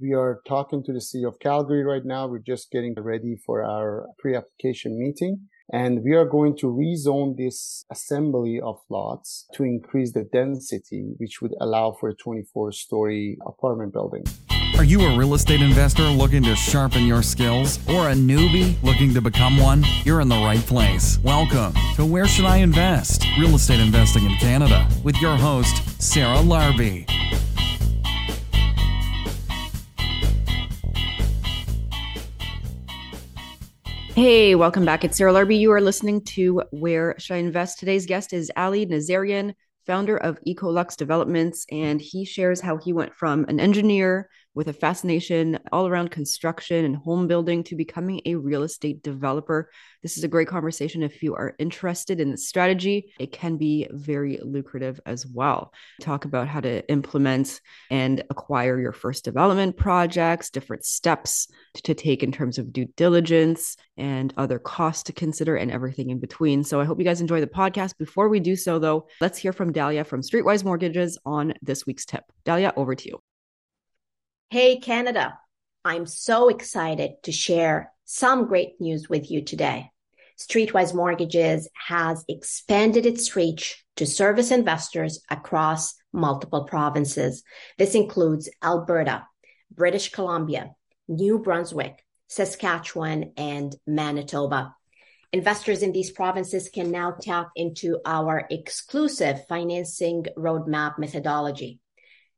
We are talking to the city of Calgary right now. We're just getting ready for our pre-application meeting. And we are going to rezone this assembly of lots to increase the density, which would allow for a 24 story apartment building. Are you a real estate investor looking to sharpen your skills or a newbie looking to become one? You're in the right place. Welcome to Where Should I Invest? Real Estate Investing in Canada with your host, Sarah Larbi. Hey, welcome back. It's Sarah Larbi. You are listening to Where Should I Invest? Today's guest is Ali Nazarian, founder of Ecolux Developments, and he shares how he went from an engineer with a fascination all around construction and home building to becoming a real estate developer. This is a great conversation if you are interested in the strategy. It can be very lucrative as well. Talk about how to implement and acquire your first development projects, different steps to take in terms of due diligence and other costs to consider and everything in between. So I hope you guys enjoy the podcast. Before we do so though, let's hear from Dalia from Streetwise Mortgages on this week's tip. Dalia, over to you. Hey, Canada. I'm so excited to share some great news with you today. Streetwise Mortgages has expanded its reach to service investors across multiple provinces. This includes Alberta, British Columbia, New Brunswick, Saskatchewan, and Manitoba. Investors in these provinces can now tap into our exclusive financing roadmap methodology.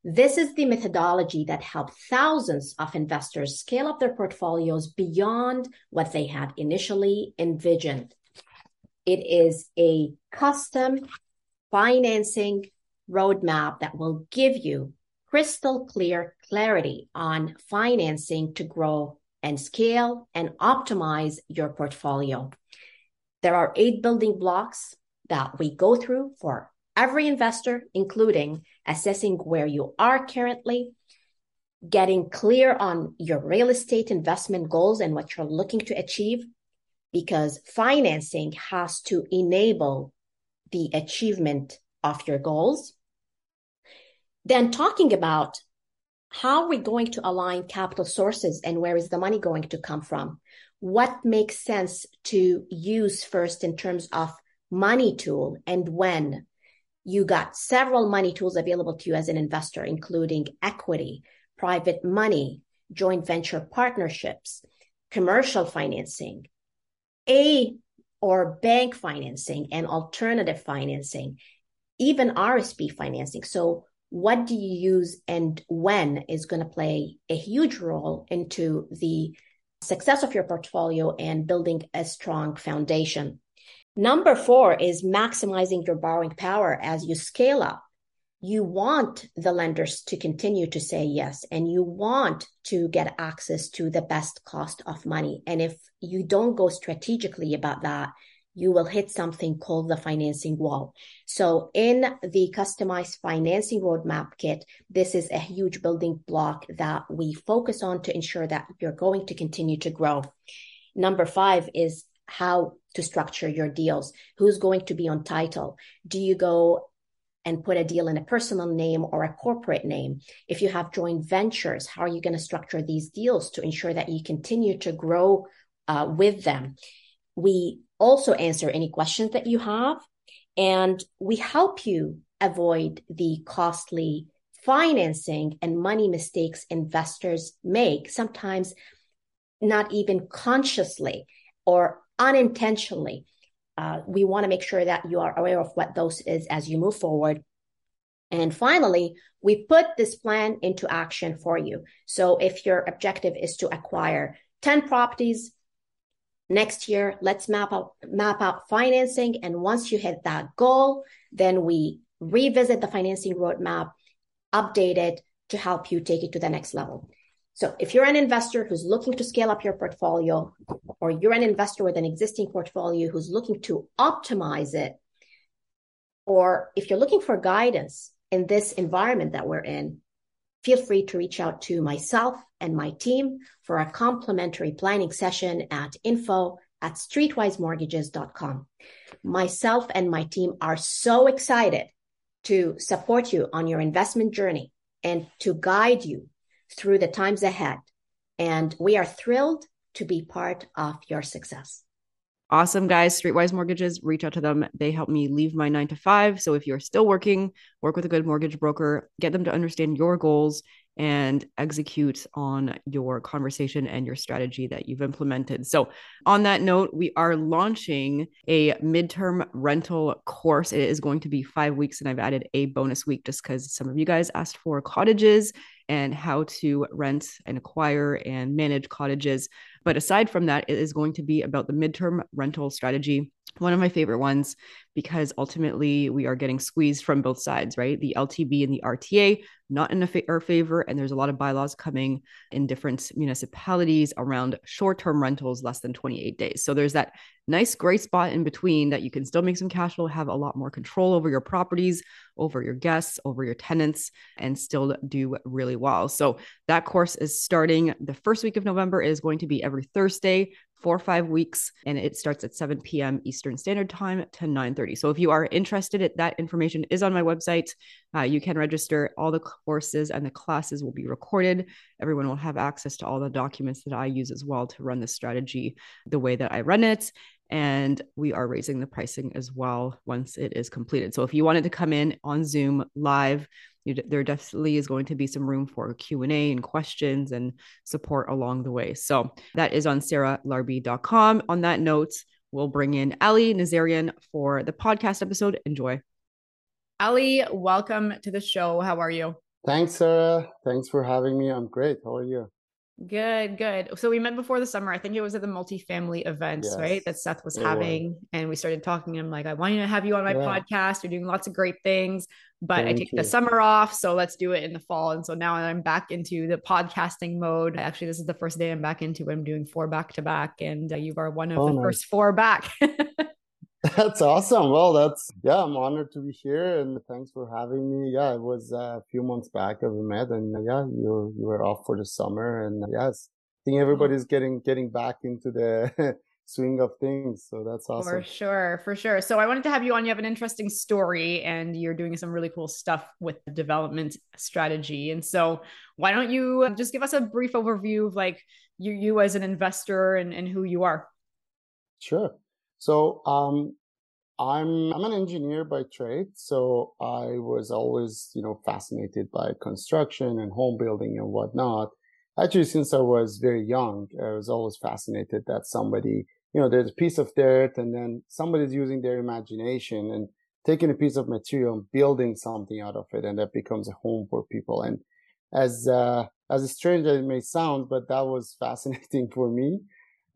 This is the methodology that helped thousands of investors scale up their portfolios beyond what they had initially envisioned. It is a custom financing roadmap that will give you crystal clear clarity on financing to grow and scale and optimize your portfolio. There are eight building blocks that we go through for every investor, including assessing where you are currently, getting clear on your real estate investment goals and what you're looking to achieve, because financing has to enable the achievement of your goals. Then talking about how we're going to align capital sources and where is the money going to come from? What makes sense to use first in terms of money tool and when? You got several money tools available to you as an investor, including equity, private money, joint venture partnerships, commercial financing, A or bank financing and alternative financing, even RSP financing. So what do you use and when is going to play a huge role into the success of your portfolio and building a strong foundation. Number four is maximizing your borrowing power as you scale up. You want the lenders to continue to say yes, and you want to get access to the best cost of money. And if you don't go strategically about that, you will hit something called the financing wall. So in the customized financing roadmap kit, this is a huge building block that we focus on to ensure that you're going to continue to grow. Number five is how to structure your deals. Who's going to be on title? Do you go and put a deal in a personal name or a corporate name? If you have joint ventures, how are you going to structure these deals to ensure that you continue to grow uh, with them? We also answer any questions that you have and we help you avoid the costly financing and money mistakes investors make, sometimes not even consciously or unintentionally. Uh, we want to make sure that you are aware of what those is as you move forward. And finally, we put this plan into action for you. So if your objective is to acquire 10 properties next year, let's map out, map out financing. And once you hit that goal, then we revisit the financing roadmap, update it to help you take it to the next level. So if you're an investor who's looking to scale up your portfolio, or you're an investor with an existing portfolio who's looking to optimize it, or if you're looking for guidance in this environment that we're in, feel free to reach out to myself and my team for a complimentary planning session at info at streetwisemortgages.com. Myself and my team are so excited to support you on your investment journey and to guide you through the times ahead. And we are thrilled to be part of your success. Awesome, guys. Streetwise Mortgages, reach out to them. They help me leave my nine to five. So if you're still working, work with a good mortgage broker, get them to understand your goals and execute on your conversation and your strategy that you've implemented. So, on that note, we are launching a midterm rental course. It is going to be five weeks, and I've added a bonus week just because some of you guys asked for cottages and how to rent and acquire and manage cottages. But aside from that, it is going to be about the midterm rental strategy one of my favorite ones because ultimately we are getting squeezed from both sides, right? The LTB and the RTA not in our favor. And there's a lot of bylaws coming in different municipalities around short term rentals less than 28 days. So there's that nice gray spot in between that you can still make some cash flow, have a lot more control over your properties, over your guests, over your tenants, and still do really well. So that course is starting the first week of November. It is going to be every Thursday for five weeks and it starts at 7 p.m eastern standard time to 9.30 so if you are interested that information is on my website. Uh, you can register. All the courses and the classes will be recorded. Everyone will have access to all the documents that i use as well to run the strategy the way that i run it and we are raising the pricing as well once it is completed. So if you wanted to come in on zoom live you, there definitely is going to be some room for q&a and questions and support along the way. So that is on sarahlarbi.com. on that note we'll bring in ali nazarian for the podcast episode. Enjoy. Ali welcome to the show. How are you? Thanks sarah. Thanks for having me. I'm great. How are you Good, good. So we met before the summer. I think it was at the multifamily events, yes, right? That Seth was having. Was. And we started talking. I'm like, I want to have you on my yeah. podcast. You're doing lots of great things, but Thank I take you. the summer off. So let's do it in the fall. And so now I'm back into the podcasting mode. Actually, this is the first day I'm back into it. I'm doing four back to back. And uh, you are one of oh, the nice. first four back. That's awesome. Well, that's yeah, I'm honored to be here, and thanks for having me. Yeah, it was uh, a few months back that we met, and uh, yeah, you you were off for the summer, and uh, yes, I think everybody's getting getting back into the swing of things. So that's awesome. For sure, for sure. So I wanted to have you on. You have an interesting story, and you're doing some really cool stuff with development strategy. And so, why don't you just give us a brief overview of like you you as an investor and and who you are? Sure. So um, I'm I'm an engineer by trade, so I was always you know fascinated by construction and home building and whatnot. Actually, since I was very young, I was always fascinated that somebody you know there's a piece of dirt and then somebody's using their imagination and taking a piece of material and building something out of it, and that becomes a home for people. And as uh, as strange as it may sound, but that was fascinating for me.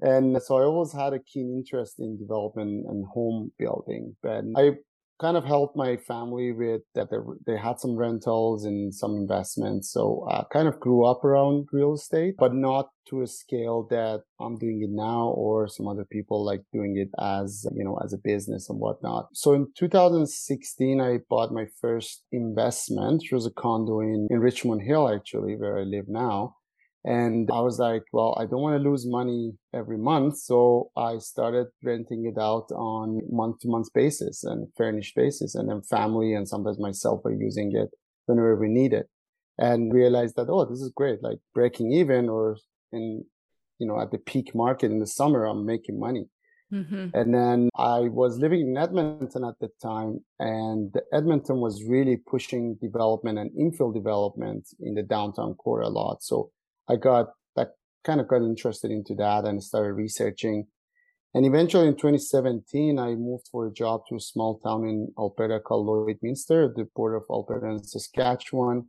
And so I always had a keen interest in development and home building. But I kind of helped my family with that. They, had some rentals and some investments. So I kind of grew up around real estate, but not to a scale that I'm doing it now or some other people like doing it as, you know, as a business and whatnot. So in 2016, I bought my first investment, which was a condo in, in Richmond Hill, actually, where I live now. And I was like, well, I don't want to lose money every month. So I started renting it out on month to month basis and furnished basis. And then family and sometimes myself are using it whenever we need it and realized that, oh, this is great. Like breaking even or in, you know, at the peak market in the summer, I'm making money. Mm-hmm. And then I was living in Edmonton at the time and Edmonton was really pushing development and infill development in the downtown core a lot. So I got that kind of got interested into that and started researching. And eventually in 2017, I moved for a job to a small town in Alberta called Lloydminster, the border of Alberta and Saskatchewan.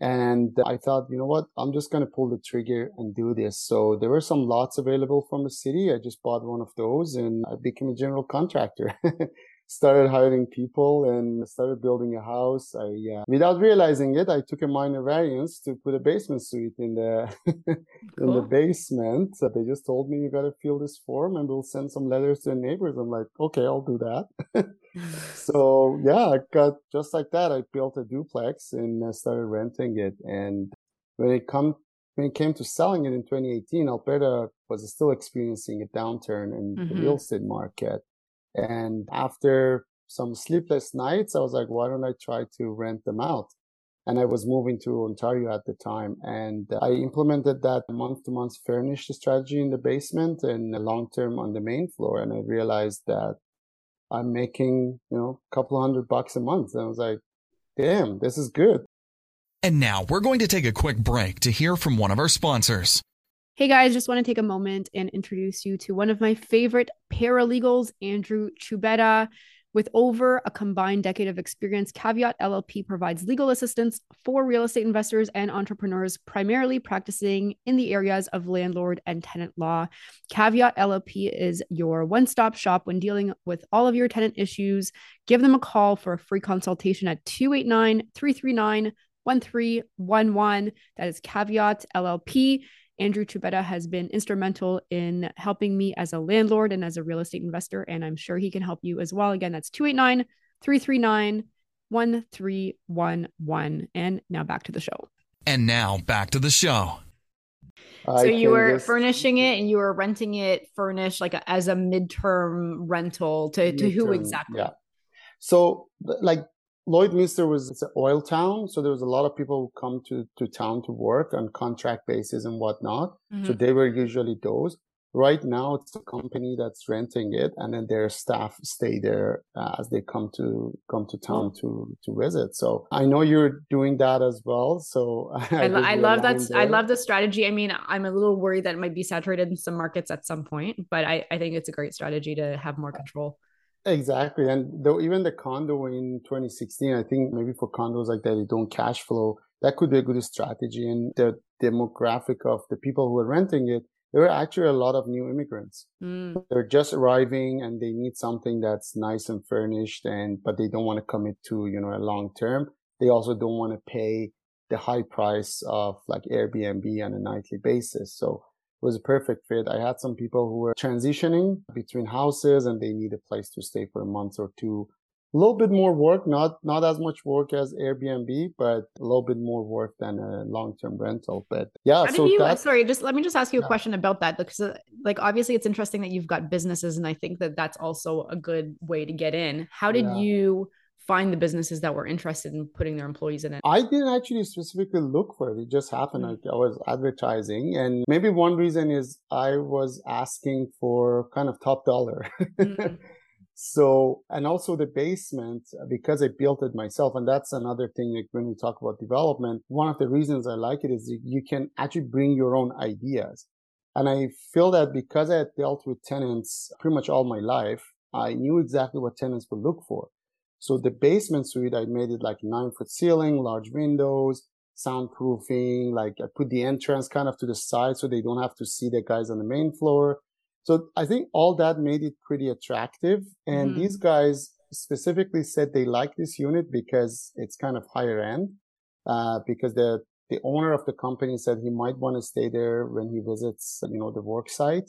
And I thought, you know what? I'm just going to pull the trigger and do this. So there were some lots available from the city. I just bought one of those and I became a general contractor. started hiring people and started building a house. I, uh, without realizing it, I took a minor variance to put a basement suite in the cool. in the basement. So they just told me you got to fill this form and we'll send some letters to the neighbors. I'm like, okay, I'll do that. so yeah, I got just like that. I built a duplex and I started renting it. And when it come when it came to selling it in 2018, Alberta was still experiencing a downturn in mm-hmm. the real estate market. And after some sleepless nights, I was like, why don't I try to rent them out? and I was moving to Ontario at the time. And I implemented that month to month furnished strategy in the basement and long term on the main floor. And I realized that I'm making, you know, a couple hundred bucks a month. And I was like, damn, this is good. And now we're going to take a quick break to hear from one of our sponsors. Hey guys, just want to take a moment and introduce you to one of my favorite paralegals, Andrew Choubeta. With over a combined decade of experience, Caveat LLP provides legal assistance for real estate investors and entrepreneurs, primarily practicing in the areas of landlord and tenant law. Caveat LLP is your one stop shop when dealing with all of your tenant issues. Give them a call for a free consultation at 289 339 1311. That is Caveat LLP. Andrew Choubeta has been instrumental in helping me as a landlord and as a real estate investor, and I'm sure he can help you as well. Again, that's 289 339 1311. And now back to the show. And now back to the show. So you were just... furnishing it and you were renting it furnished like a, as a midterm rental to, to who exactly? Yeah. So like Lloydminster was it's an oil town, so there was a lot of people who come to, to town to work on contract basis and whatnot. Mm-hmm. So they were usually those. Right now, it's a company that's renting it, and then their staff stay there uh, as they come to come to town to to visit. So I know you're doing that as well. So I, I, I love that. I love the strategy. I mean, I'm a little worried that it might be saturated in some markets at some point, but I, I think it's a great strategy to have more control. Exactly. And though even the condo in 2016, I think maybe for condos like that, they don't cash flow. That could be a good strategy. And the demographic of the people who are renting it, there are actually a lot of new immigrants. Mm. They're just arriving and they need something that's nice and furnished and, but they don't want to commit to, you know, a long term. They also don't want to pay the high price of like Airbnb on a nightly basis. So was a perfect fit. I had some people who were transitioning between houses and they need a place to stay for a month or two. A little bit more work, not not as much work as Airbnb, but a little bit more work than a long-term rental. But yeah, How so you, sorry, just let me just ask you a yeah. question about that because, uh, like, obviously, it's interesting that you've got businesses, and I think that that's also a good way to get in. How did yeah. you? Find the businesses that were interested in putting their employees in it? I didn't actually specifically look for it. It just happened. Mm-hmm. Like I was advertising and maybe one reason is I was asking for kind of top dollar. Mm-hmm. so, and also the basement, because I built it myself. And that's another thing. Like when we talk about development, one of the reasons I like it is you can actually bring your own ideas. And I feel that because I had dealt with tenants pretty much all my life, I knew exactly what tenants would look for. So the basement suite, I made it like nine foot ceiling, large windows, soundproofing, like I put the entrance kind of to the side so they don't have to see the guys on the main floor. So I think all that made it pretty attractive. And mm. these guys specifically said they like this unit because it's kind of higher end, uh, because the, the owner of the company said he might want to stay there when he visits, you know, the work site.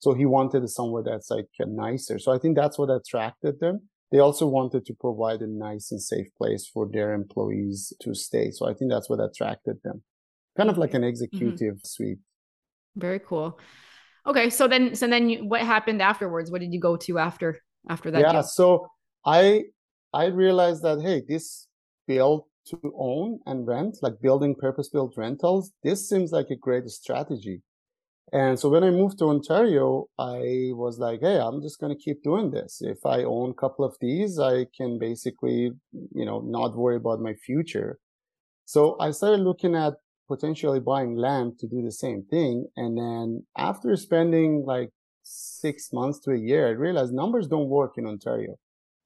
So he wanted somewhere that's like nicer. So I think that's what attracted them they also wanted to provide a nice and safe place for their employees to stay. So I think that's what attracted them. Kind of like an mm-hmm. executive mm-hmm. suite. Very cool. Okay, so then so then you, what happened afterwards? What did you go to after after that? Yeah, so I I realized that hey, this build to own and rent, like building purpose built rentals, this seems like a great strategy. And so when I moved to Ontario, I was like, hey, I'm just going to keep doing this. If I own a couple of these, I can basically, you know, not worry about my future. So I started looking at potentially buying land to do the same thing. And then after spending like six months to a year, I realized numbers don't work in Ontario.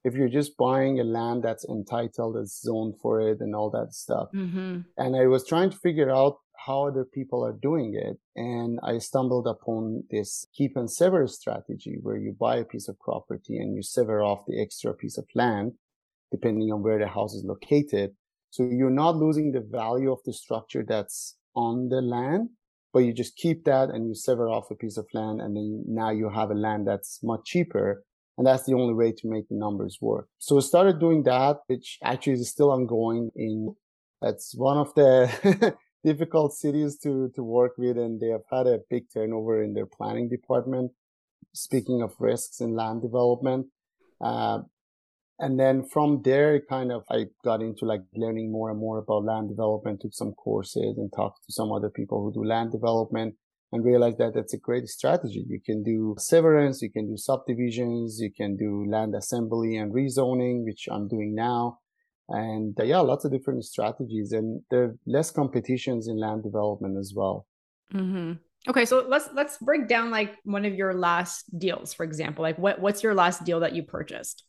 If you're just buying a land that's entitled, that's zoned for it and all that stuff. Mm-hmm. And I was trying to figure out how other people are doing it. And I stumbled upon this keep and sever strategy where you buy a piece of property and you sever off the extra piece of land, depending on where the house is located. So you're not losing the value of the structure that's on the land, but you just keep that and you sever off a piece of land. And then now you have a land that's much cheaper. And that's the only way to make the numbers work. So I started doing that, which actually is still ongoing in that's one of the difficult cities to, to work with and they have had a big turnover in their planning department. Speaking of risks in land development, uh, and then from there, kind of, I got into like learning more and more about land development, took some courses and talked to some other people who do land development and realized that that's a great strategy. You can do severance, you can do subdivisions, you can do land assembly and rezoning, which I'm doing now. And uh, yeah, lots of different strategies and there are less competitions in land development as well. Mm-hmm. Okay, so let's let's break down like one of your last deals, for example. Like what what's your last deal that you purchased?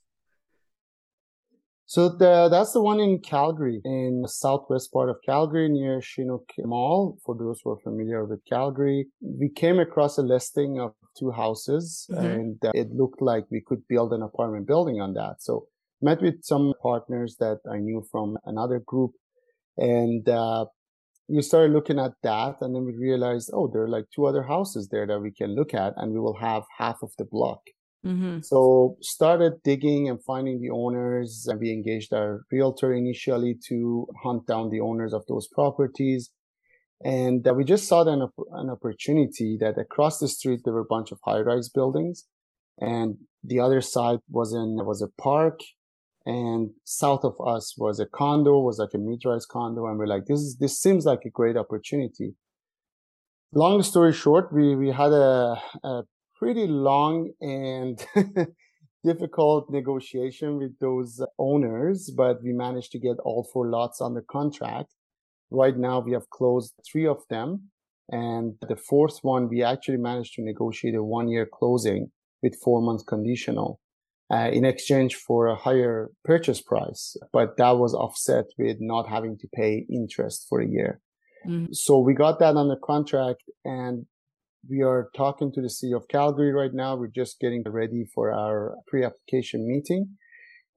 So the, that's the one in Calgary, in the southwest part of Calgary, near Chinook Mall. For those who are familiar with Calgary, we came across a listing of two houses, mm-hmm. and uh, it looked like we could build an apartment building on that. So met with some partners that I knew from another group, and uh, we started looking at that, and then we realized, oh, there are like two other houses there that we can look at, and we will have half of the block. Mm-hmm. So started digging and finding the owners and we engaged our realtor initially to hunt down the owners of those properties. And uh, we just saw an, an opportunity that across the street, there were a bunch of high rise buildings and the other side was in, was a park and south of us was a condo, was like a mid-rise condo. And we're like, this is, this seems like a great opportunity. Long story short, we, we had a, a pretty long and difficult negotiation with those owners, but we managed to get all four lots under contract. Right now, we have closed three of them. And the fourth one, we actually managed to negotiate a one year closing with four months conditional. Uh, in exchange for a higher purchase price, but that was offset with not having to pay interest for a year. Mm-hmm. So we got that on the contract and we are talking to the city of Calgary right now. We're just getting ready for our pre-application meeting.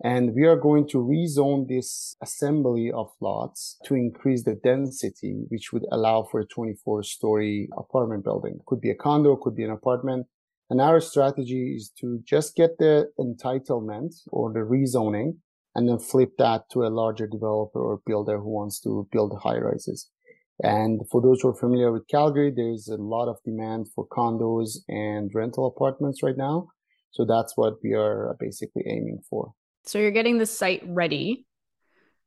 And we are going to rezone this assembly of lots to increase the density, which would allow for a 24 story apartment building. Could be a condo, could be an apartment. And our strategy is to just get the entitlement or the rezoning and then flip that to a larger developer or builder who wants to build high rises. And for those who are familiar with Calgary, there's a lot of demand for condos and rental apartments right now. So that's what we are basically aiming for. So you're getting the site ready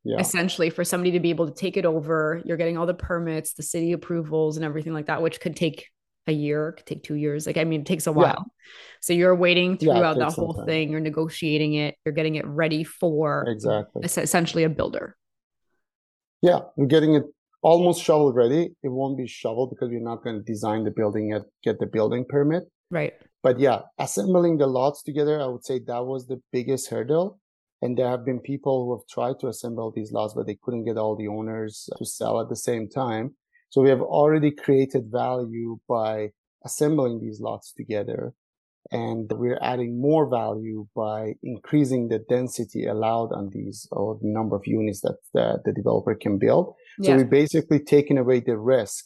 yeah. essentially for somebody to be able to take it over. You're getting all the permits, the city approvals, and everything like that, which could take a year, it could take two years. Like, I mean, it takes a while. Yeah. So you're waiting throughout yeah, the whole thing. You're negotiating it. You're getting it ready for exactly essentially a builder. Yeah, I'm getting it almost shovel ready. It won't be shovel because we're not going to design the building yet, get the building permit. Right. But yeah, assembling the lots together, I would say that was the biggest hurdle. And there have been people who have tried to assemble these lots, but they couldn't get all the owners to sell at the same time. So we have already created value by assembling these lots together. And we're adding more value by increasing the density allowed on these or the number of units that the, the developer can build. So yeah. we basically taking away the risk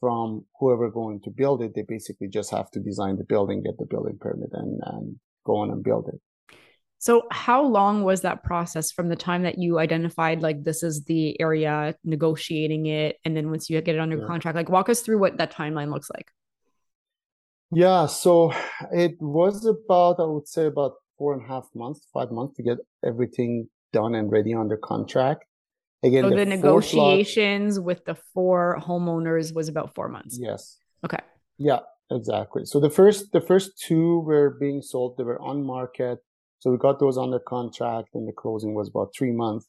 from whoever going to build it. They basically just have to design the building, get the building permit and, and go on and build it. So how long was that process from the time that you identified like this is the area negotiating it and then once you get it under yeah. contract like walk us through what that timeline looks like. Yeah, so it was about I would say about four and a half months, five months to get everything done and ready under contract. Again, so the, the negotiations lot, with the four homeowners was about four months. Yes. Okay. Yeah, exactly. So the first the first two were being sold. They were on market. So we got those under contract, and the closing was about three months.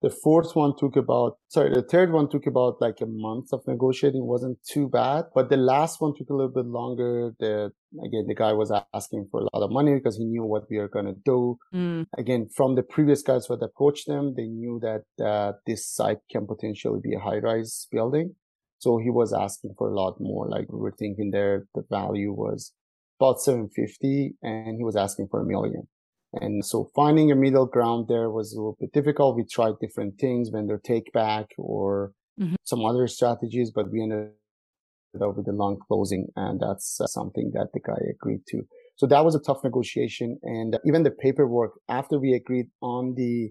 The fourth one took about, sorry, the third one took about like a month of negotiating. It wasn't too bad, but the last one took a little bit longer. The, again, the guy was asking for a lot of money because he knew what we are going to do. Mm. Again, from the previous guys who had approached them, they knew that uh, this site can potentially be a high rise building. So he was asking for a lot more. Like we were thinking there, the value was about 750 and he was asking for a million. And so finding a middle ground there was a little bit difficult. We tried different things, vendor take back or mm-hmm. some other strategies, but we ended up with a long closing. And that's uh, something that the guy agreed to. So that was a tough negotiation. And even the paperwork after we agreed on the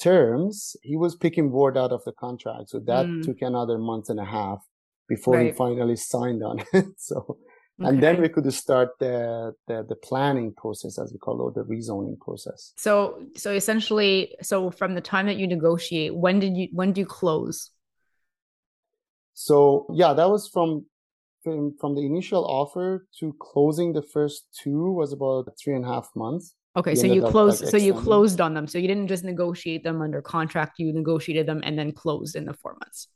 terms, he was picking word out of the contract. So that mm. took another month and a half before right. he finally signed on it. so Okay. And then we could start the, the, the planning process, as we call it, the rezoning process. So so essentially, so from the time that you negotiate, when did you when do you close? So yeah, that was from from, from the initial offer to closing the first two was about three and a half months. Okay, so you closed. Like so you closed on them. So you didn't just negotiate them under contract. You negotiated them and then closed in the four months.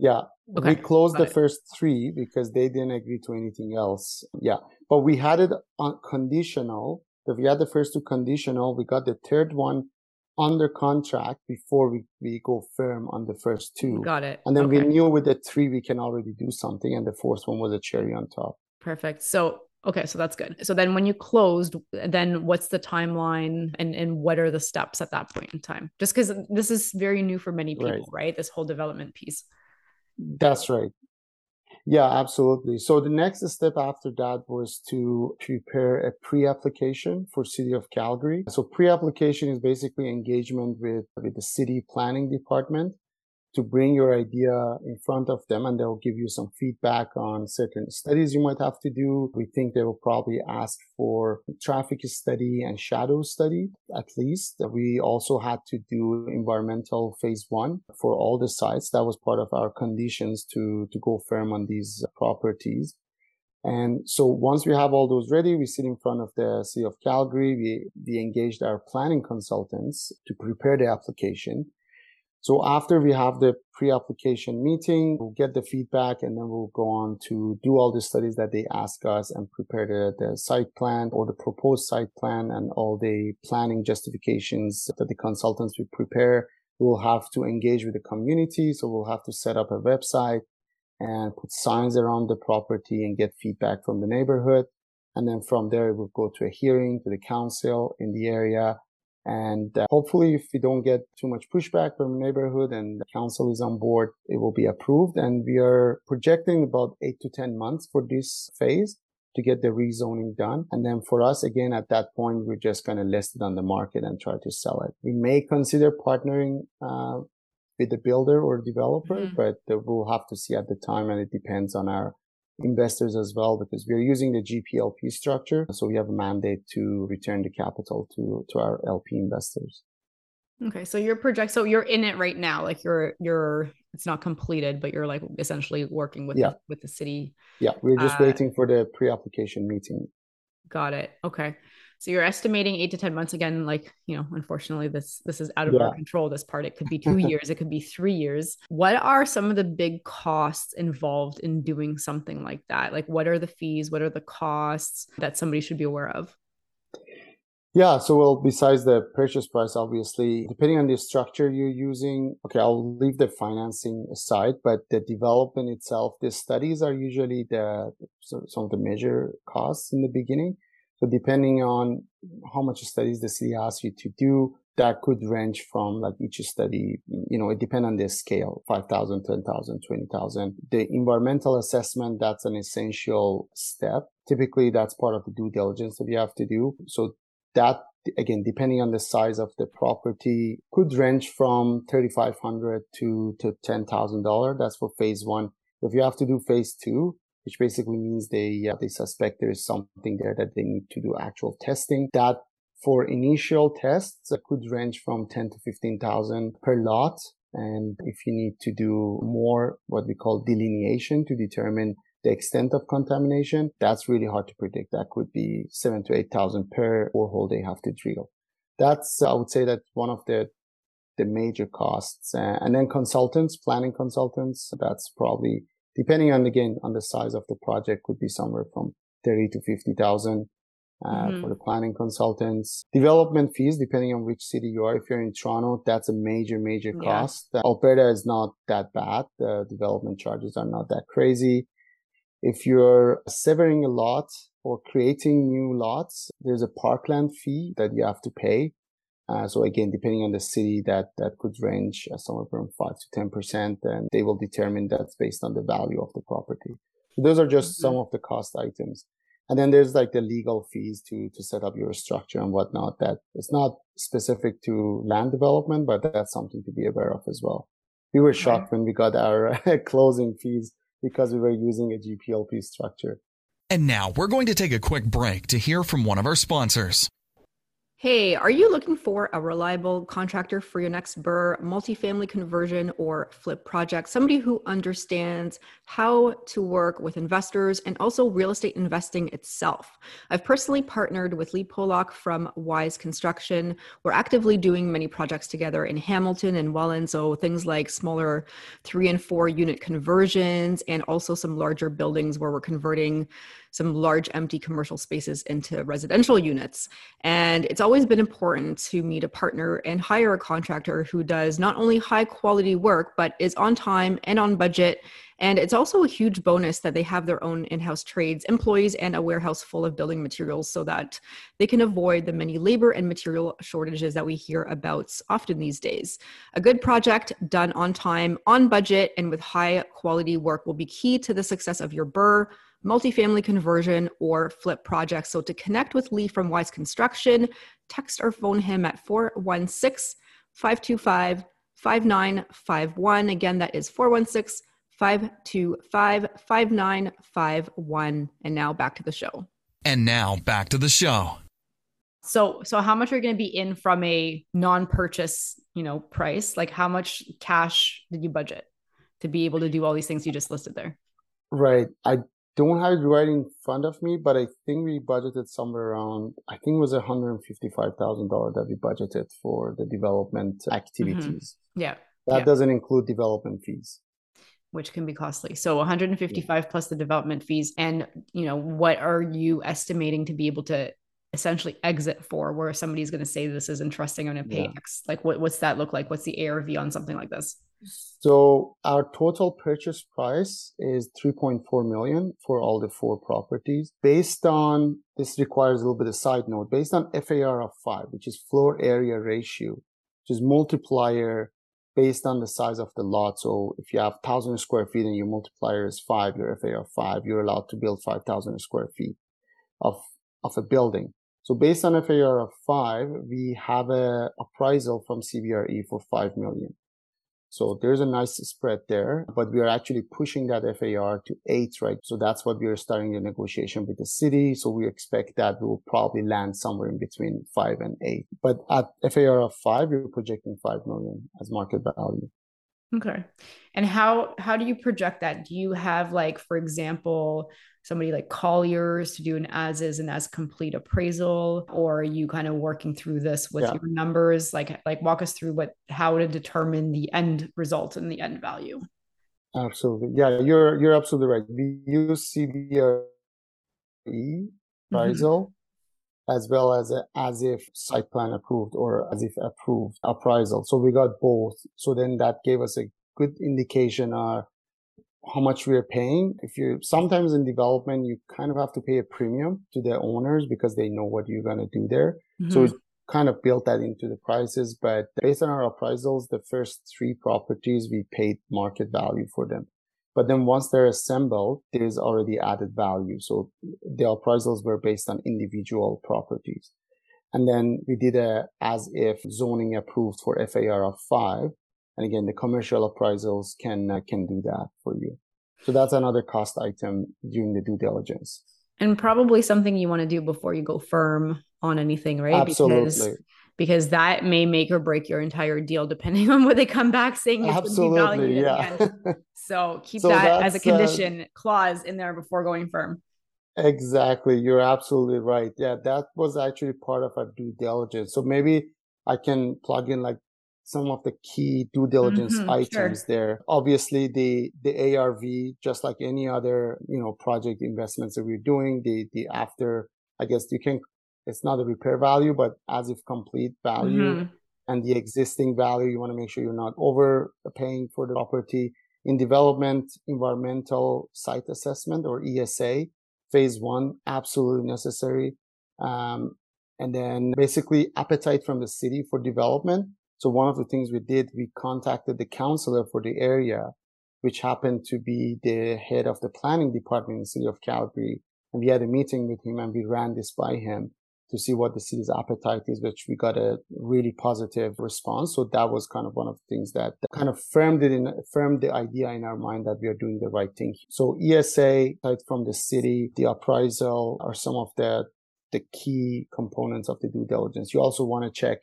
Yeah. Okay. We closed Got the it. first three because they didn't agree to anything else. Yeah. But we had it on conditional. If we had the first two conditional, we got the third one under contract before we, we go firm on the first two. Got it. And then okay. we knew with the three we can already do something. And the fourth one was a cherry on top. Perfect. So okay, so that's good. So then when you closed, then what's the timeline and, and what are the steps at that point in time? Just because this is very new for many people, right? right? This whole development piece. That's right. Yeah, absolutely. So the next step after that was to prepare a pre-application for City of Calgary. So pre-application is basically engagement with, with the city planning department to bring your idea in front of them and they'll give you some feedback on certain studies you might have to do. We think they will probably ask for traffic study and shadow study at least. We also had to do environmental phase one for all the sites. That was part of our conditions to, to go firm on these properties. And so once we have all those ready, we sit in front of the city of Calgary. We, we engaged our planning consultants to prepare the application. So after we have the pre-application meeting, we'll get the feedback and then we'll go on to do all the studies that they ask us and prepare the, the site plan or the proposed site plan and all the planning justifications that the consultants will prepare. We'll have to engage with the community. So we'll have to set up a website and put signs around the property and get feedback from the neighborhood. And then from there, we'll go to a hearing to the council in the area and uh, hopefully, if we don't get too much pushback from the neighborhood and the council is on board, it will be approved. And we are projecting about eight to 10 months for this phase to get the rezoning done. And then for us, again, at that point, we're just going to list it on the market and try to sell it. We may consider partnering, uh, with the builder or developer, mm-hmm. but we'll have to see at the time. And it depends on our investors as well because we're using the GPLP structure. So we have a mandate to return the capital to, to our LP investors. Okay. So you're project so you're in it right now. Like you're you're it's not completed, but you're like essentially working with yeah. the, with the city. Yeah. We're just uh, waiting for the pre-application meeting. Got it. Okay. So you're estimating eight to 10 months again, like, you know, unfortunately this, this is out of yeah. our control. This part, it could be two years, it could be three years. What are some of the big costs involved in doing something like that? Like what are the fees? What are the costs that somebody should be aware of? Yeah. So, well, besides the purchase price, obviously, depending on the structure you're using, okay, I'll leave the financing aside, but the development itself, the studies are usually the, some of the major costs in the beginning. So depending on how much studies the city asks you to do, that could range from like each study, you know, it depends on the scale, 5,000, 10,000, 20,000. The environmental assessment, that's an essential step. Typically, that's part of the due diligence that you have to do. So that again, depending on the size of the property, could range from 3,500 to, to $10,000. That's for phase one. If you have to do phase two, which basically means they uh, they suspect there's something there that they need to do actual testing. That for initial tests it could range from 10 to 15,000 per lot. And if you need to do more, what we call delineation to determine the extent of contamination, that's really hard to predict. That could be seven to 8,000 per borehole they have to drill. That's, I would say that one of the, the major costs. And then consultants, planning consultants, that's probably depending on again on the size of the project could be somewhere from 30 to 50,000 uh, mm-hmm. for the planning consultants. Development fees, depending on which city you are. If you're in Toronto, that's a major, major cost. Yeah. Alberta is not that bad. The development charges are not that crazy. If you're severing a lot or creating new lots, there's a parkland fee that you have to pay. Uh, so again, depending on the city, that that could range uh, somewhere from five to ten percent, and they will determine that's based on the value of the property. So those are just mm-hmm. some of the cost items. And then there's like the legal fees to to set up your structure and whatnot. That it's not specific to land development, but that's something to be aware of as well. We were shocked when we got our closing fees because we were using a GPLP structure. And now we're going to take a quick break to hear from one of our sponsors. Hey, are you looking for a reliable contractor for your next BRRRR, multifamily conversion or flip project? Somebody who understands how to work with investors and also real estate investing itself. I've personally partnered with Lee Pollock from Wyse Construction. We're actively doing many projects together in Hamilton and Welland. So things like smaller three and four unit conversions and also some larger buildings where we're converting some large empty commercial spaces into residential units. And it's always been important to meet a partner and hire a contractor who does not only high quality work, but is on time and on budget. And it's also a huge bonus that they have their own in house trades, employees, and a warehouse full of building materials so that they can avoid the many labor and material shortages that we hear about often these days. A good project done on time, on budget, and with high quality work will be key to the success of your BRRRR multifamily conversion, or flip projects. So to connect with Lee from Wyse Construction, text or phone him at 416 525 5951. Again, that is 416 525 5951. And now back to the show. And now back to the show. So, so how much are you going to be in from a non-purchase, you know, price? Like, how much cash did you budget to be able to do all these things you just listed there? Right. I don't have it right in front of me, but I think we budgeted somewhere around, I think it was $155,000 that we budgeted for the development activities. Mm-hmm. Yeah. That yeah. doesn't include development fees. Which can be costly. So 155 yeah. plus the development fees. And, you know, what are you estimating to be able to essentially exit for where somebody's going to say this is interesting, I'm going to pay yeah. X? Like what, what's that look like? What's the ARV on something like this? So our total purchase price is 3.4 million for all the four properties. Based on this requires a little bit of side note. Based on FAR of five, which is floor area ratio, which is multiplier based on the size of the lot. So if you have thousand square feet and your multiplier is five, your FAR of five, you're allowed to build 5,000 square feet of, of a building. So based on FAR of five, we have a appraisal from CBRE for 5 million. So there's a nice spread there, but we are actually pushing that FAR to eight, right? So that's what we are starting the negotiation with the city. So we expect that we will probably land somewhere in between five and eight. But at FAR of five, we're projecting five million as market value. Okay. And how how do you project that? Do you have like, for example, somebody like Colliers to do an as is and as complete appraisal, or are you kind of working through this with yeah. your numbers? Like like walk us through what how to determine the end result and the end value. Absolutely. Yeah, you're you're absolutely right. We use CBRE mm-hmm. appraisal. Mm-hmm as well as a as if site plan approved or as if approved appraisal. So we got both. So then that gave us a good indication of how much we are paying. If you sometimes in development, you kind of have to pay a premium to the owners because they know what you're going to do there. Mm-hmm. So we kind of built that into the prices. But based on our appraisals, the first three properties, we paid market value for them. But then once they're assembled, there's already added value. So the appraisals were based on individual properties. And then we did a as if zoning approved for FAR of five. And again, the commercial appraisals can, uh, can do that for you. So that's another cost item during the due diligence. And probably something you want to do before you go firm on anything, right? Absolutely. Because because that may make or break your entire deal depending on what they come back saying Absolutely, yeah. so keep so that as a uh, condition uh, clause in there before going firm. Exactly. You're absolutely right. Yeah, that was actually part of our due diligence. So maybe I can plug in like some of the key due diligence mm-hmm, items sure. there. Obviously, the the ARV, just like any other you know project investments that we're doing, the the after I guess you can it's not a repair value, but as if complete value mm-hmm. and the existing value. You want to make sure you're not overpaying for the property. In development, environmental site assessment or ESA, phase one, absolutely necessary. Um, and then basically appetite from the city for development. So one of the things we did, we contacted the councillor for the area, which happened to be the head of the planning department in the city of Calgary. And we had a meeting with him and we ran this by him to see what the city's appetite is, which we got a really positive response. So that was kind of one of the things that kind of firmed it in, firmed the idea in our mind that we are doing the right thing. So ESA, aside from the city, the appraisal are some of the, the key components of the due diligence. You also want to check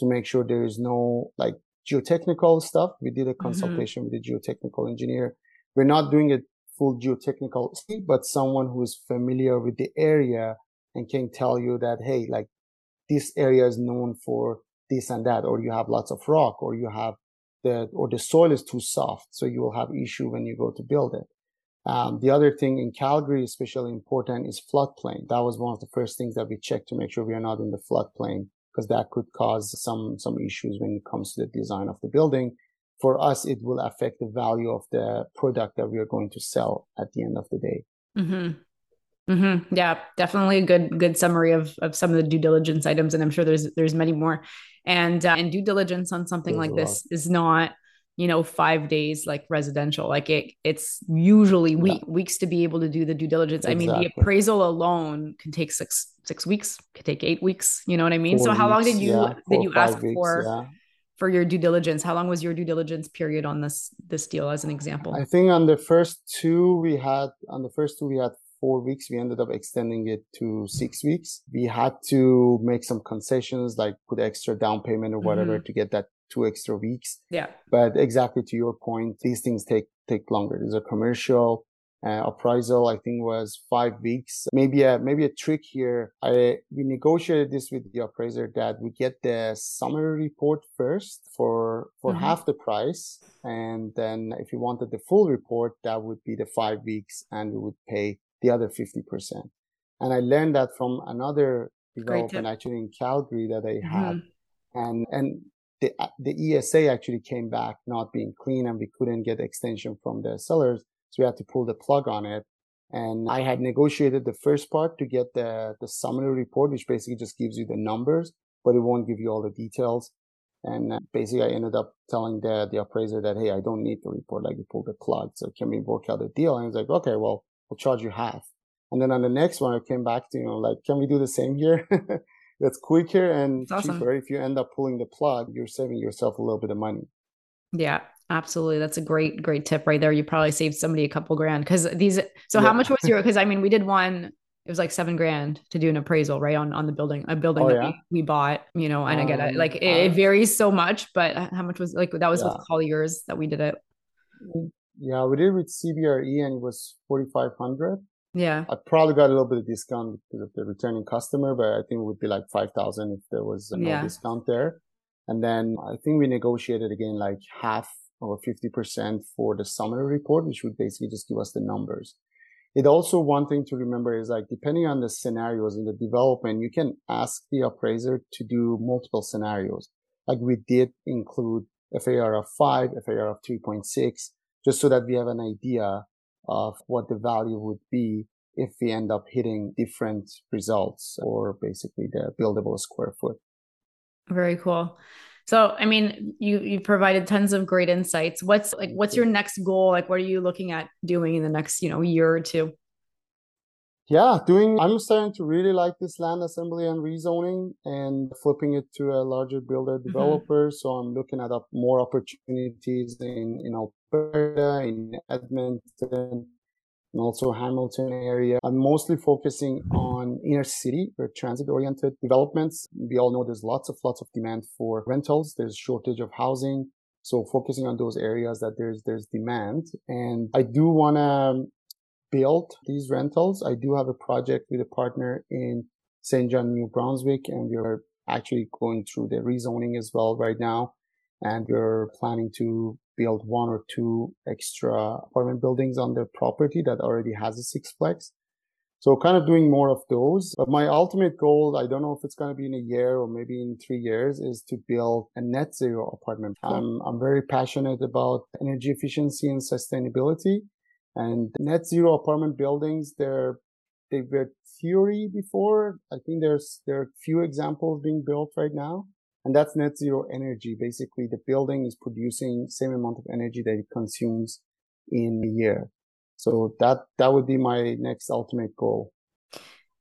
to make sure there is no like geotechnical stuff. We did a mm-hmm. consultation mm-hmm. with a geotechnical engineer. We're not doing a full geotechnical, but someone who is familiar with the area and can tell you that, hey, like this area is known for this and that, or you have lots of rock, or you have the, or the soil is too soft. So you will have issue when you go to build it. Um, the other thing in Calgary, especially important, is floodplain. That was one of the first things that we checked to make sure we are not in the floodplain because that could cause some some issues when it comes to the design of the building. For us, it will affect the value of the product that we are going to sell at the end of the day. Mm-hmm. Mm-hmm. Yeah, definitely a good good summary of of some of the due diligence items, and I'm sure there's there's many more. And uh, and due diligence on something there's like this is not you know five days like residential like it it's usually week, yeah. weeks to be able to do the due diligence exactly. i mean the appraisal alone can take six six weeks could take eight weeks you know what i mean four so how long did you yeah, did you ask weeks, for yeah. for your due diligence how long was your due diligence period on this this deal as an example i think on the first two we had on the first two we had four weeks. We ended up extending it to six weeks. We had to make some concessions, like put extra down payment or whatever mm-hmm. to get that two extra weeks. Yeah. But exactly to your point, these things take, take longer. There's a commercial uh, appraisal, I think was five weeks. Maybe a, maybe a trick here. I, we negotiated this with the appraiser that we get the summary report first for, for mm-hmm. half the price. And then if you wanted the full report, that would be the five weeks and we would pay the other 50%. And I learned that from another development actually in Calgary that I had. Mm-hmm. And, and the, the ESA actually came back not being clean and we couldn't get extension from the sellers. So we had to pull the plug on it. And I had negotiated the first part to get the, the summary report, which basically just gives you the numbers, but it won't give you all the details. And uh, basically I ended up telling the, the appraiser that, Hey, I don't need the report. Like you pulled the plug. So can we work out a deal? And he's like, okay, well, we'll charge you half. And then on the next one, I came back to, you know, like, can we do the same here? That's quicker and awesome. cheaper. If you end up pulling the plug, you're saving yourself a little bit of money. Yeah, absolutely. That's a great, great tip right there. You probably saved somebody a couple grand because these. So yeah. how much was your? Because I mean, we did one. It was like seven grand to do an appraisal, right on on the building, a building oh, that yeah? we, we, bought. You know, and um, I get it. Like it, it, varies so much, but how much was like that was yeah. with Colliers that we did it. Yeah, we did it with CBRE and it was 4,500. Yeah. I probably got a little bit of discount because of the returning customer, but I think it would be like 5,000 if there was no yeah. discount there. And then I think we negotiated again like half or 50% for the summary report, which would basically just give us the numbers. It also one thing to remember is like depending on the scenarios in the development, you can ask the appraiser to do multiple scenarios. Like we did include FAR of five, FAR of 3.6, just so that we have an idea of what the value would be if we end up hitting different results or basically the buildable square foot. Very cool. So, I mean, you you provided tons of great insights. What's like what's your next goal? Like what are you looking at doing in the next, you know, year or two? yeah, doing, I'm starting to really like this land assembly and rezoning and flipping it to a larger builder mm-hmm. developer. Mm-hmm. So I'm looking at up more opportunities in, in Alberta, in Edmonton, and also Hamilton area. I'm mostly focusing on inner city or transit oriented developments. We all know there's lots of, lots of demand for rentals. There's shortage of housing. So focusing on those areas that there's, there's demand. And I do want to build these rentals. I do have a project with a partner in Saint John, New Brunswick, and we're actually going through the rezoning as well right now. And we're planning to build one or two extra apartment buildings on their property that already has a sixplex. So kind of doing more of those. But my ultimate goal, I don't know if it's going to be in a year or maybe in three years, is to build a net zero apartment. I'm, I'm very passionate about energy efficiency and sustainability. And net zero apartment buildings, they're, they were theory before. I think there's, there are few examples being built right now. And that's net zero energy. Basically, the building is producing same amount of energy that it consumes in a year. So that, that would be my next ultimate goal.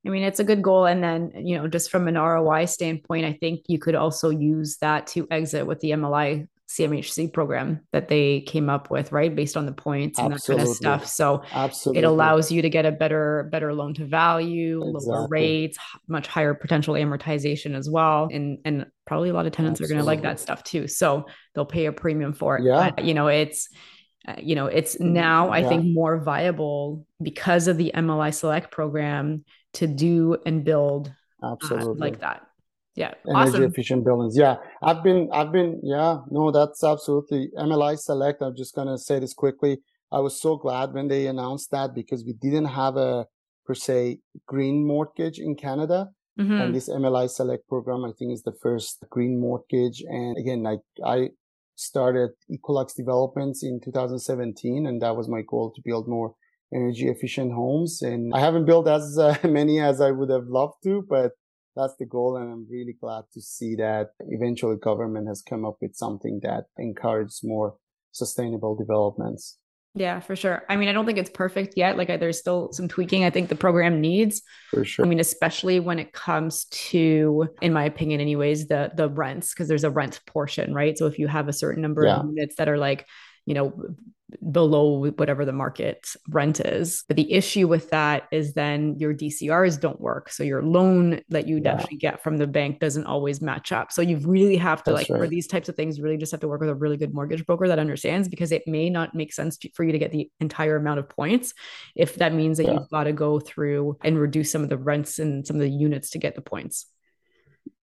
I mean, it's a good goal. And then, you know, just from an ROI standpoint, I think you could also use that to exit with the MLI CMHC program that they came up with, right? Based on the points and Absolutely. that kind of stuff. So Absolutely. it allows you to get a better, better loan to value, exactly. lower rates, much higher potential amortization as well. And and probably a lot of tenants Absolutely. are going to like that stuff too. So they'll pay a premium for it. Yeah. But, you know, it's uh, you know, it's now I think more viable because of the MLI Select program to do and build Absolutely. Uh, like that yeah energy awesome. efficient buildings. Yeah i've been i've been yeah no that's absolutely mli select i'm just gonna say this quickly. I was so glad when they announced that because we didn't have a per se green mortgage in canada. Mm-hmm. and this mli select program i think is the first green mortgage. And again like i started ecolux developments in 2017 and that was my goal to build more energy efficient homes. And i haven't built as uh, many as i would have loved to but that's the goal. And I'm really glad to see that eventually government has come up with something that encourages more sustainable developments. Yeah, for sure. I mean, I don't think it's perfect yet. Like, there's still some tweaking I think the program needs. For sure. I mean, especially when it comes to, in my opinion, anyways, the the rents, because there's a rent portion, right? So if you have a certain number yeah. of units that are like, you know, below whatever the market rent is. But the issue with that is then your DCRs don't work. So your loan that you'd yeah. actually get from the bank doesn't always match up. So you really have to That's like right. for these types of things, really just have to work with a really good mortgage broker that understands because it may not make sense to, for you to get the entire amount of points if that means that yeah. you've got to go through and reduce some of the rents and some of the units to get the points.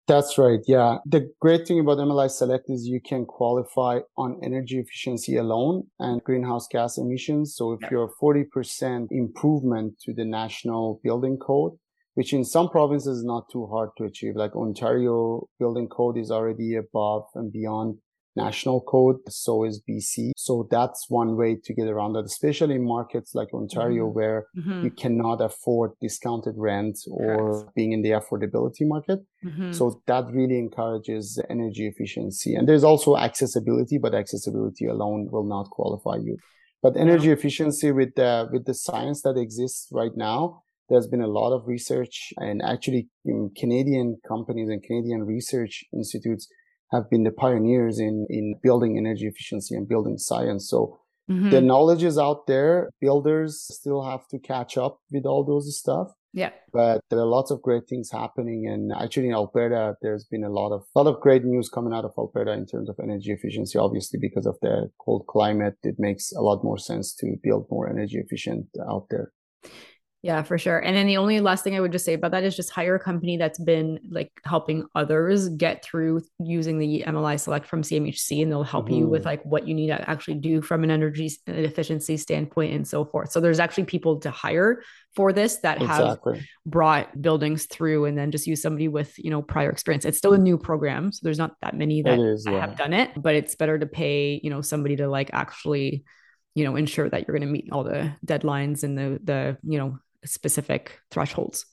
That's right. Yeah. The great thing about MLI Select is you can qualify on energy efficiency alone and greenhouse gas emissions. So if yeah. you're 40% improvement to the national building code, which in some provinces is not too hard to achieve, like Ontario building code is already above and beyond national code. So is BC. So that's one way to get around that, especially in markets like Ontario, mm-hmm. where mm-hmm. you cannot afford discounted rent or Correct. being in the affordability market. Mm-hmm. So that really encourages energy efficiency. And there's also accessibility, but accessibility alone will not qualify you. But energy yeah. efficiency with the, with the science that exists right now, there's been a lot of research and actually Canadian companies and Canadian research institutes have been the pioneers in, in building energy efficiency and building science. So mm-hmm. the knowledge is out there. Builders still have to catch up with all those stuff. Yeah. But there are lots of great things happening. And actually in Alberta, there's been a lot of, lot of great news coming out of Alberta in terms of energy efficiency. Obviously, because of the cold climate, it makes a lot more sense to build more energy efficient out there. Yeah, for sure. And then the only last thing I would just say about that is just hire a company that's been like helping others get through using the MLI Select from CMHC, and they'll help mm-hmm. you with mm-hmm. like what you need to actually do from an energy efficiency standpoint and so forth. So there's actually people to hire for this that exactly. have brought buildings through and then just use somebody with you know prior experience it's still a new program so there's not that many that, is, yeah. have done it but it's better to pay you know somebody to like actually you know ensure that you're going to meet all the deadlines and the the you know specific thresholds.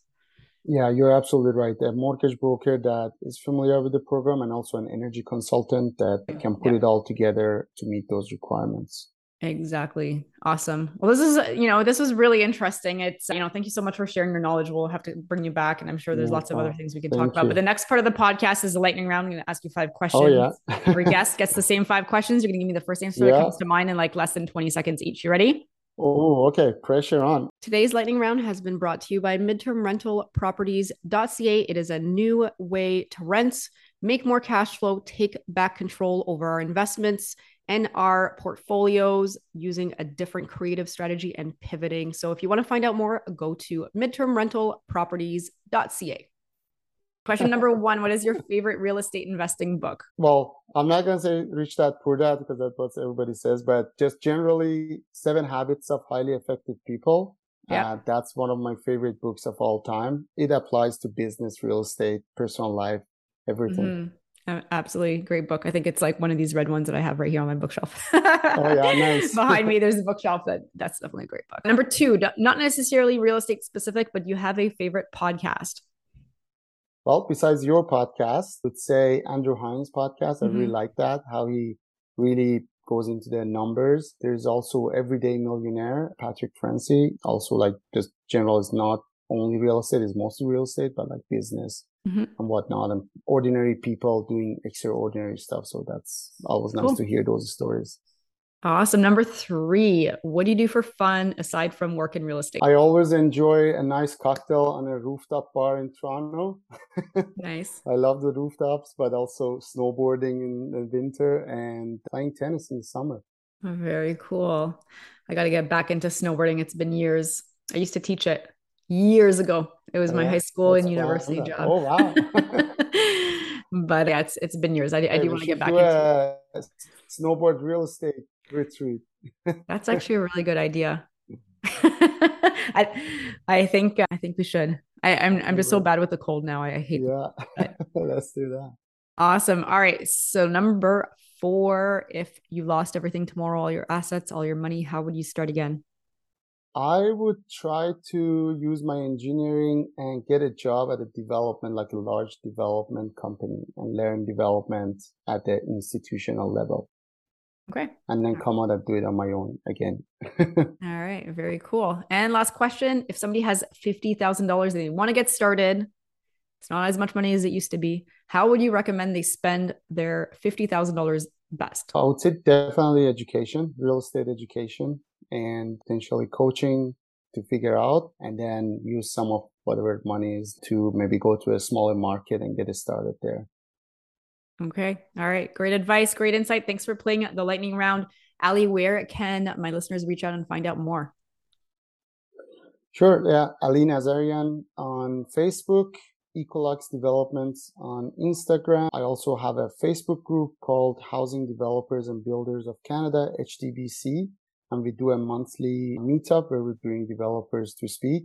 Yeah, you're absolutely right. A mortgage broker that is familiar with the program and also an energy consultant that can put yeah. it all together to meet those requirements. Exactly. Awesome. Well, this is, you know, this was really interesting. It's, you know, thank you so much for sharing your knowledge. We'll have to bring you back. And I'm sure there's lots of other things we can thank talk about. But the next part of the podcast is the lightning round. I'm going to ask you five oh, questions. Oh, yeah. Every guest gets the same five questions. You're going to give me the first answer yeah. that comes to mind in like less than 20 seconds each. You ready? Oh, okay. Pressure on. Today's lightning round has been brought to you by midtermrentalproperties.ca. It is a new way to rent, make more cash flow, take back control over our investments and our portfolios using a different creative strategy and pivoting. So if you want to find out more, go to midtermrentalproperties.ca. Question number one What is your favorite real estate investing book? Well, I'm not going to say Rich Dad Poor Dad because that's what everybody says, but just generally, Seven Habits of Highly Effective People. Yeah. Uh, that's one of my favorite books of all time. It applies to business, real estate, personal life, everything. Mm-hmm. Absolutely great book. I think it's like one of these red ones that I have right here on my bookshelf. oh yeah, nice. Behind me, there's a bookshelf that that's definitely a great book. Number two, not necessarily real estate specific, but you have a favorite podcast. Well, besides your podcast, I would say Andrew Hines podcast. I mm-hmm. really like that, how he really goes into the numbers. There's also Everyday Millionaire, Patrick Francey, also like just general is not only real estate is mostly real estate, but like business mm-hmm. and whatnot and ordinary people doing extraordinary stuff. So that's always cool. nice to hear those stories. Awesome. Number three, what do you do for fun aside from work in real estate? I always enjoy a nice cocktail on a rooftop bar in Toronto. nice. I love the rooftops, but also snowboarding in the winter and playing tennis in the summer. Very cool. I got to get back into snowboarding. It's been years. I used to teach it years ago. It was my oh, high school and university job. Oh wow! but yeah, it's it's been years. I, I do want to get back into it. snowboard real estate retreat. That's actually a really good idea. I I think I think we should. I, am I'm, I'm just so bad with the cold now. I, I hate. Yeah, let's do that. Awesome. All right. So number four, if you lost everything tomorrow, all your assets, all your money, how would you start again? I would try to use my engineering and get a job at a development, like a large development company and learn development at the institutional level. Okay. And then come out and do it on my own again. All right. Very cool. And last question if somebody has $50,000 and they want to get started, it's not as much money as it used to be. How would you recommend they spend their $50,000 best? I would say definitely education, real estate education, and potentially coaching to figure out, and then use some of whatever money is to maybe go to a smaller market and get it started there. Okay. All right. Great advice. Great insight. Thanks for playing the lightning round. Ali, where can my listeners reach out and find out more? Sure. Yeah. Ali Nazarian on Facebook, Ecolux Developments on Instagram. I also have a Facebook group called Housing Developers and Builders of Canada, HDBC. And we do a monthly meetup where we bring developers to speak.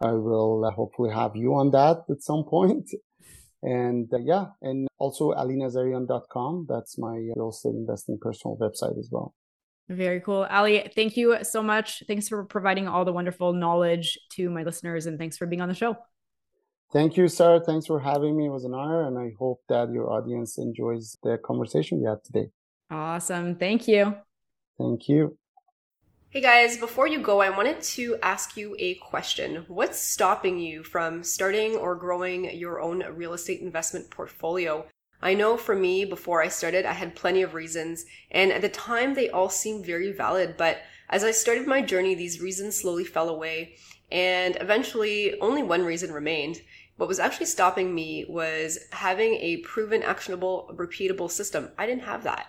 I will uh, hopefully have you on that at some point. And uh, yeah, and also alinazarian.com. That's my real estate investing personal website as well. Very cool. Ali, thank you so much. Thanks for providing all the wonderful knowledge to my listeners and thanks for being on the show. Thank you, Sarah. Thanks for having me. It was an honor and I hope that your audience enjoys the conversation we had today. Awesome. Thank you. Thank you. Hey guys, before you go, I wanted to ask you a question. What's stopping you from starting or growing your own real estate investment portfolio? I know for me, before I started, I had plenty of reasons, and at the time they all seemed very valid, but as I started my journey, these reasons slowly fell away, and eventually only one reason remained. What was actually stopping me was having a proven, actionable, repeatable system. I didn't have that.